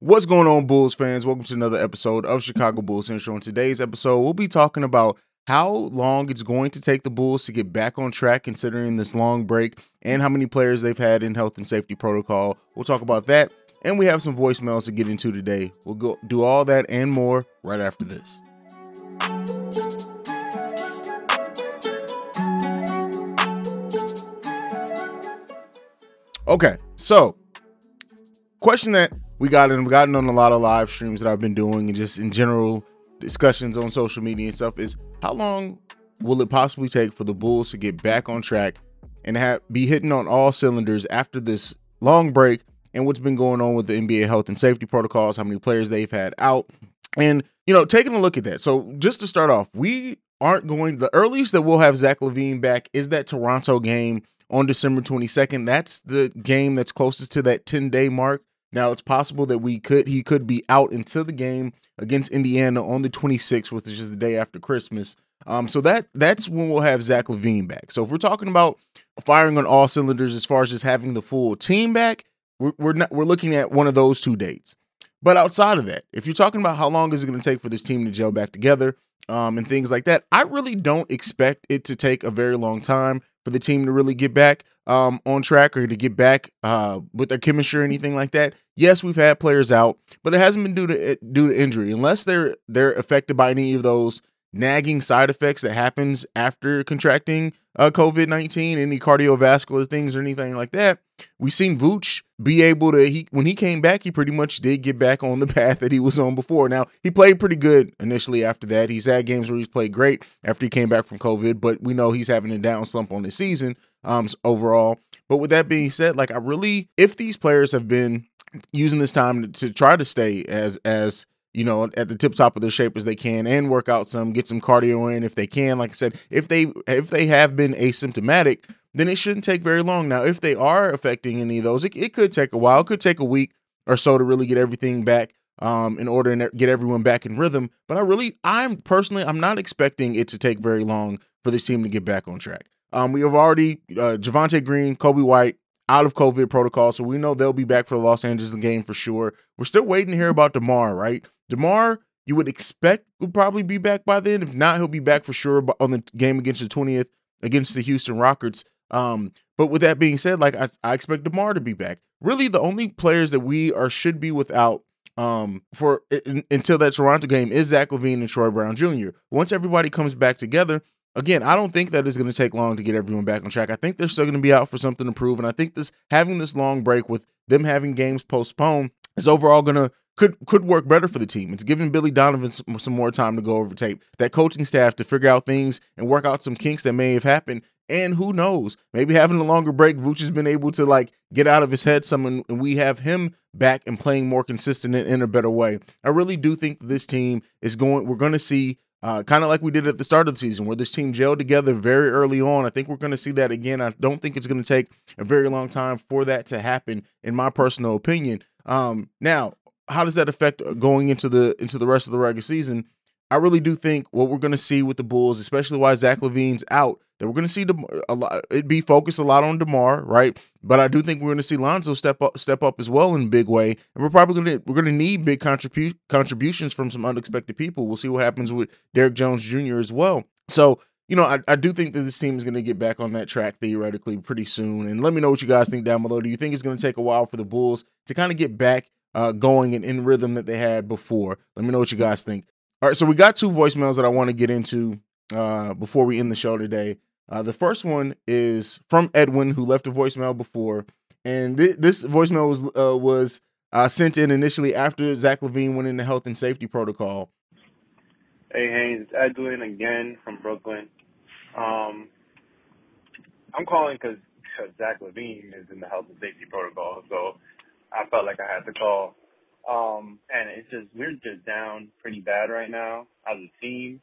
What's going on, Bulls fans? Welcome to another episode of Chicago Bulls Central. In today's episode, we'll be talking about how long it's going to take the Bulls to get back on track considering this long break and how many players they've had in health and safety protocol. We'll talk about that. And we have some voicemails to get into today. We'll go do all that and more right after this. Okay, so question that we got we gotten on a lot of live streams that I've been doing and just in general discussions on social media and stuff is how long will it possibly take for the Bulls to get back on track and have be hitting on all cylinders after this long break and what's been going on with the NBA health and safety protocols, how many players they've had out, and you know, taking a look at that. So just to start off, we aren't going the earliest that we'll have Zach LaVine back is that Toronto game on December 22nd. That's the game that's closest to that 10 day mark. Now it's possible that we could he could be out until the game against Indiana on the 26th, which is the day after Christmas. Um, so that that's when we'll have Zach LaVine back. So if we're talking about firing on all cylinders as far as just having the full team back, we're we're not we're looking at one of those two dates. But outside of that, if you're talking about how long is it going to take for this team to gel back together, um, and things like that, I really don't expect it to take a very long time for the team to really get back um, on track or to get back uh, with their chemistry or anything like that. Yes, we've had players out, but it hasn't been due to due to injury. Unless they're they're affected by any of those nagging side effects that happens after contracting uh, COVID nineteen, any cardiovascular things or anything like that. We've seen Vooch be able to he when he came back, he pretty much did get back on the path that he was on before. Now he played pretty good initially after that. He's had games where he's played great after he came back from COVID, but we know he's having a down slump on the season um overall. But with that being said, like I really if these players have been using this time to, to try to stay as as you know, at the tip top of their shape as they can and work out some, get some cardio in if they can. Like I said, if they if they have been asymptomatic, then it shouldn't take very long. Now, if they are affecting any of those, it, it could take a while. It could take a week or so to really get everything back um, in order to get everyone back in rhythm. But I really, I'm personally, I'm not expecting it to take very long for this team to get back on track. Um, we have already uh, Javonte Green, Coby White out of COVID protocol, so we know they'll be back for the Los Angeles game for sure. We're still waiting to hear about DeMar, right? DeMar, you would expect would probably be back by then. If not, he'll be back for sure on the game against the 20th against the Houston Rockets. Um, but with that being said, like I, I expect DeMar to be back. Really, the only players that we are should be without um for in, until that Toronto game is Zach LaVine and Troy Brown Jr. Once everybody comes back together, again, I don't think that is going to take long to get everyone back on track. I think they're still going to be out for something to prove, and I think this having this long break with them having games postponed is overall going to could could work better for the team. It's giving Billy Donovan some, some, more time to go over tape, that coaching staff to figure out things and work out some kinks that may have happened. And who knows, maybe having a longer break, Vooch has been able to like get out of his head some, and we have him back and playing more consistent and in a better way. I really do think this team is going. We're going to see uh, kind of like we did at the start of the season, where this team gelled together very early on. I think we're going to see that again. I don't think it's going to take a very long time for that to happen, in my personal opinion. Um, now, how does that affect uh, going into the into the rest of the regular season? I really do think what we're going to see with the Bulls, especially why Zach LaVine's out, that we're going to see a lot. It be focused a lot on DeMar, right? But I do think we're going to see Lonzo step up, step up as well in a big way, and we're probably going to we're going to need big contribu- contributions from some unexpected people. We'll see what happens with Derrick Jones Jr. as well. So you know, I, I do think that this team is going to get back on that track theoretically pretty soon. And let me know what you guys think down below. Do you think it's going to take a while for the Bulls to kind of get back uh, going and in rhythm that they had before. Let me know what you guys think. All right, so we got two voicemails that I want to get into uh, before we end the show today. Uh, the first one is from Edwin, who left a voicemail before, and th- this voicemail was uh, was uh, sent in initially after Zach LaVine went into health and safety protocol. Hey Haynes, it's Edwin again from Brooklyn. Um, I'm calling because Zach LaVine is in the health and safety protocol, so I felt like I had to call. Um, and it's just we're just down pretty bad right now as a team.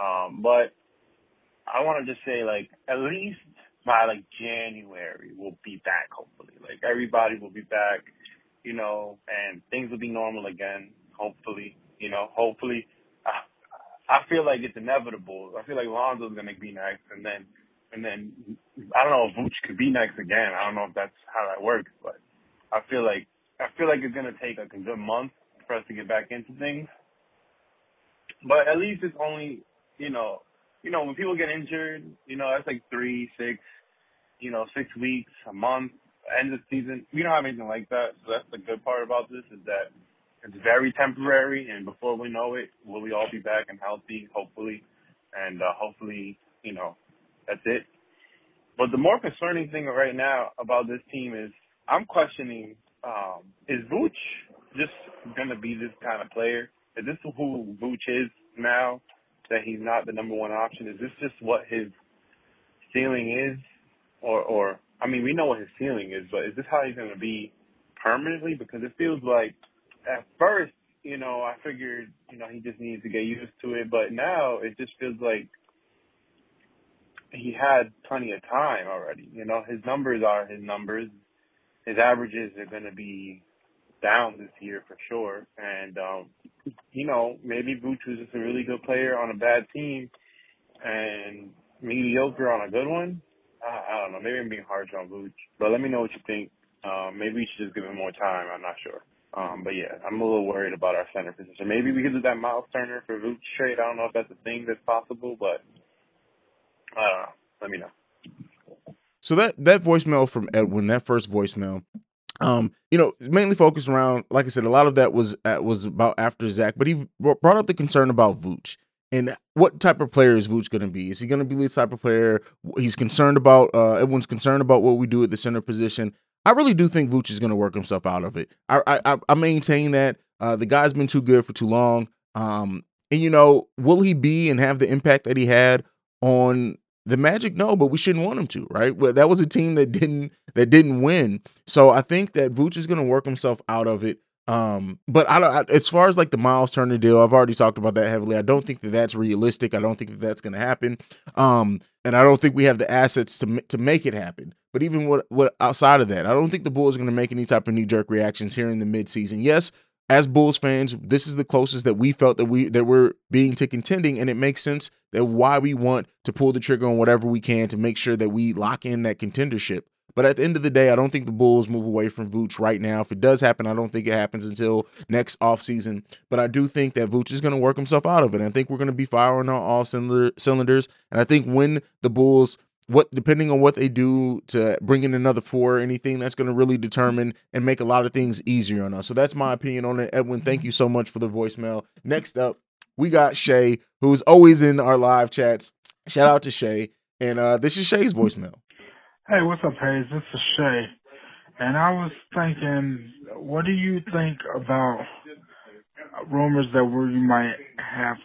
Um, but I want to just say like at least by like January we'll be back hopefully. Like everybody will be back, you know, and things will be normal again. Hopefully, you know, hopefully. I, I feel like it's inevitable. I feel like Lonzo's gonna be next, and then and then I don't know if Vooch could be next again. I don't know if that's how that works, but I feel like I feel like it's gonna take like a good month for us to get back into things. But at least it's only, you know, you know, when people get injured, you know, that's like three, six, you know, six weeks, a month, end of season. We don't have anything like that. So that's the good part about this is that it's very temporary and before we know it, will we all be back and healthy, hopefully. And uh, hopefully, you know, that's it. But the more concerning thing right now about this team is I'm questioning um, is Vooch just going to be this kind of player? Is this who Vooch is now? That he's not the number one option? Is this just what his ceiling is, or or I mean, we know what his ceiling is, but is this how he's going to be permanently? Because it feels like at first, you know, I figured, you know, he just needs to get used to it, but now it just feels like he had plenty of time already. You know, his numbers are his numbers. His averages are going to be down this year for sure. And, um, you know, maybe Vooch was just a really good player on a bad team and mediocre on a good one. I, I don't know. Maybe I'm being harsh on Vooch, but let me know what you think. Um, maybe we should just give him more time. I'm not sure. Um, but yeah, I'm a little worried about our center position. Maybe we could do that Miles Turner for Vooch trade. I don't know if that's a thing that's possible, but I don't know. Let me know. So that that voicemail from Edwin, that first voicemail, um, you know, mainly focused around, like I said, a lot of that was uh, was about after Zach, but he brought up the concern about Vooch and what type of player is Vooch going to be? Is he going to be the type of player he's concerned about? Uh, everyone's concerned about what we do at the center position. I really do think Vooch is going to work himself out of it. I I, I maintain that uh, the guy's been too good for too long. Um, and you know, will he be and have the impact that he had on the Magic? No, but we shouldn't want him to, right? Well, that was a team that didn't that didn't win. So I think that Vooch is going to work himself out of it. Um, but I don't. I, as far as like the Miles Turner deal, I've already talked about that heavily. I don't think that that's realistic. I don't think that that's going to happen. Um, and I don't think we have the assets to to make it happen. But even what what outside of that, I don't think the Bulls are going to make any type of knee jerk reactions here in the midseason. Yes, as Bulls fans, this is the closest that we felt that we that we're being to contending, and it makes sense that why we want to pull the trigger on whatever we can to make sure that we lock in that contendership. But at the end of the day, I don't think the Bulls move away from Vooch right now. If it does happen, I don't think it happens until next offseason. But I do think that Vooch is going to work himself out of it. I think we're going to be firing on all cylinders. And I think when the Bulls what depending on what they do to bring in another four or anything that's going to really determine and make a lot of things easier on us. So that's my opinion on it. Edwin thank you so much for the voicemail. Next up we got shay who's always in our live chats. Shout out to shay. And uh, this is shay's voicemail. Hey, what's up, Hayes? This is Shay. And I was thinking, what do you think about rumors that we might have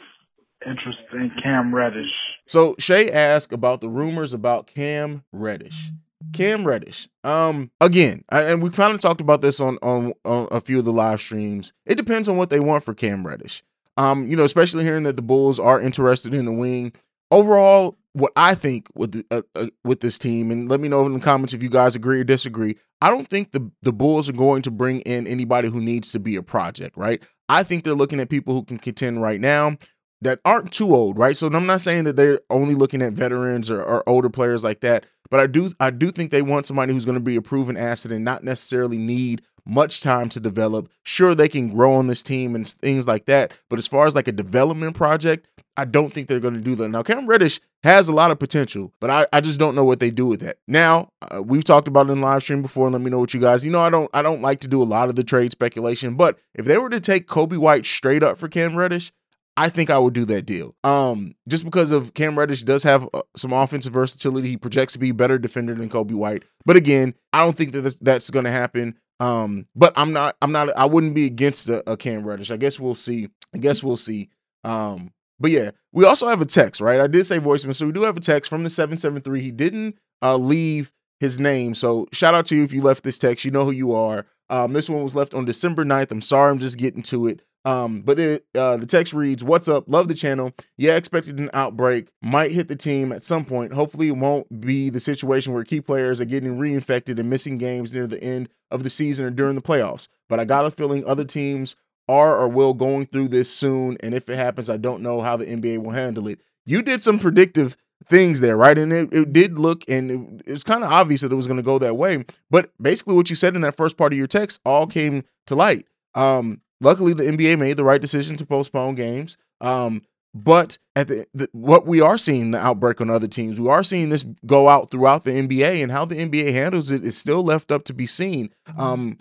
interest in Cam Reddish? So Shay asked about the rumors about Cam Reddish. Cam Reddish. Um, again, I, and we kind of talked about this on, on on a few of the live streams. It depends on what they want for Cam Reddish. Um, you know, especially hearing that the Bulls are interested in the wing. Overall, what I think with the, uh, uh, with this team, and let me know in the comments if you guys agree or disagree. I don't think the the Bulls are going to bring in anybody who needs to be a project, right? I think they're looking at people who can contend right now that aren't too old, right? So I'm not saying that they're only looking at veterans or, or older players like that, but I do I do think they want somebody who's going to be a proven asset and not necessarily need much time to develop. Sure, they can grow on this team and things like that, but as far as like a development project, I don't think they're going to do that. Now, Cam Reddish has a lot of potential, but I, I just don't know what they do with that. Now, uh, we've talked about it in live stream before. Let me know what you guys. You know, I don't I don't like to do a lot of the trade speculation, but if they were to take Coby White straight up for Cam Reddish, I think I would do that deal. Um, just because of Cam Reddish does have uh, some offensive versatility. He projects to be a better defender than Coby White. But again, I don't think that that's going to happen. Um, but I'm not. I'm not. I wouldn't be against a, a Cam Reddish. I guess we'll see. I guess we'll see. Um, but yeah, we also have a text, right? I did say voicemail, so we do have a text from the 773. He didn't uh, leave his name. So shout out to you if you left this text. You know who you are. Um, this one was left on December 9th. I'm sorry, I'm just getting to it. Um, but it, uh, the text reads, "What's up? Love the channel. Yeah, expected an outbreak. Might hit the team at some point. Hopefully, it won't be the situation where key players are getting reinfected and missing games near the end of the season or during the playoffs. But I got a feeling other teams are or will going through this soon. And if it happens, I don't know how the NBA will handle it. You did some predictive things there, right? And it, it did look, and it, it was kind of obvious that it was going to go that way. But basically, what you said in that first part of your text all came to light. Um, luckily, the NBA made the right decision to postpone games. Um, but at the, the, what we are seeing the outbreak on other teams, we are seeing this go out throughout the NBA, and how the NBA handles it is still left up to be seen. Um,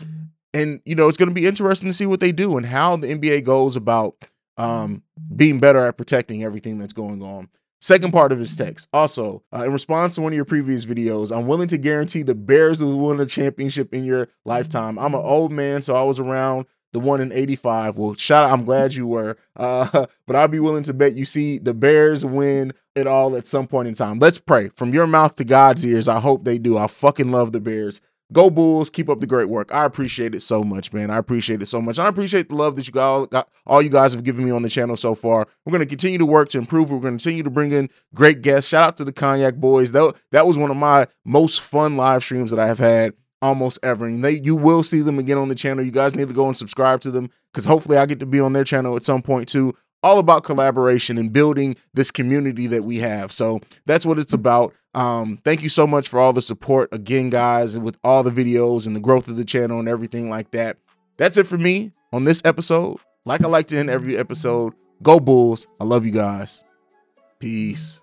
and you know, it's going to be interesting to see what they do and how the NBA goes about um, being better at protecting everything that's going on. Second part of his text. Also, uh, in response to one of your previous videos, I'm willing to guarantee the Bears will win a championship in your lifetime. I'm an old man, so I was around the one in 85. Well, shout out, I'm glad you were. Uh, but I'd be willing to bet you see the Bears win it all at some point in time. Let's pray. From your mouth to God's ears, I hope they do. I fucking love the Bears. Go Bulls, keep up the great work. I appreciate it so much, man. I appreciate it so much. I appreciate the love that you guys got all you guys have given me on the channel so far. We're gonna continue to work to improve. We're gonna continue to bring in great guests. Shout out to the Cognac Boys. That, that was one of my most fun live streams that I have had almost ever. And they you will see them again on the channel. You guys need to go and subscribe to them because hopefully I get to be on their channel at some point too. All about collaboration and building this community that we have. So that's what it's about. Um, thank you so much for all the support again, guys, with all the videos and the growth of the channel and everything like that. That's it for me on this episode. Like I like to end every episode, go Bulls. I love you guys. Peace.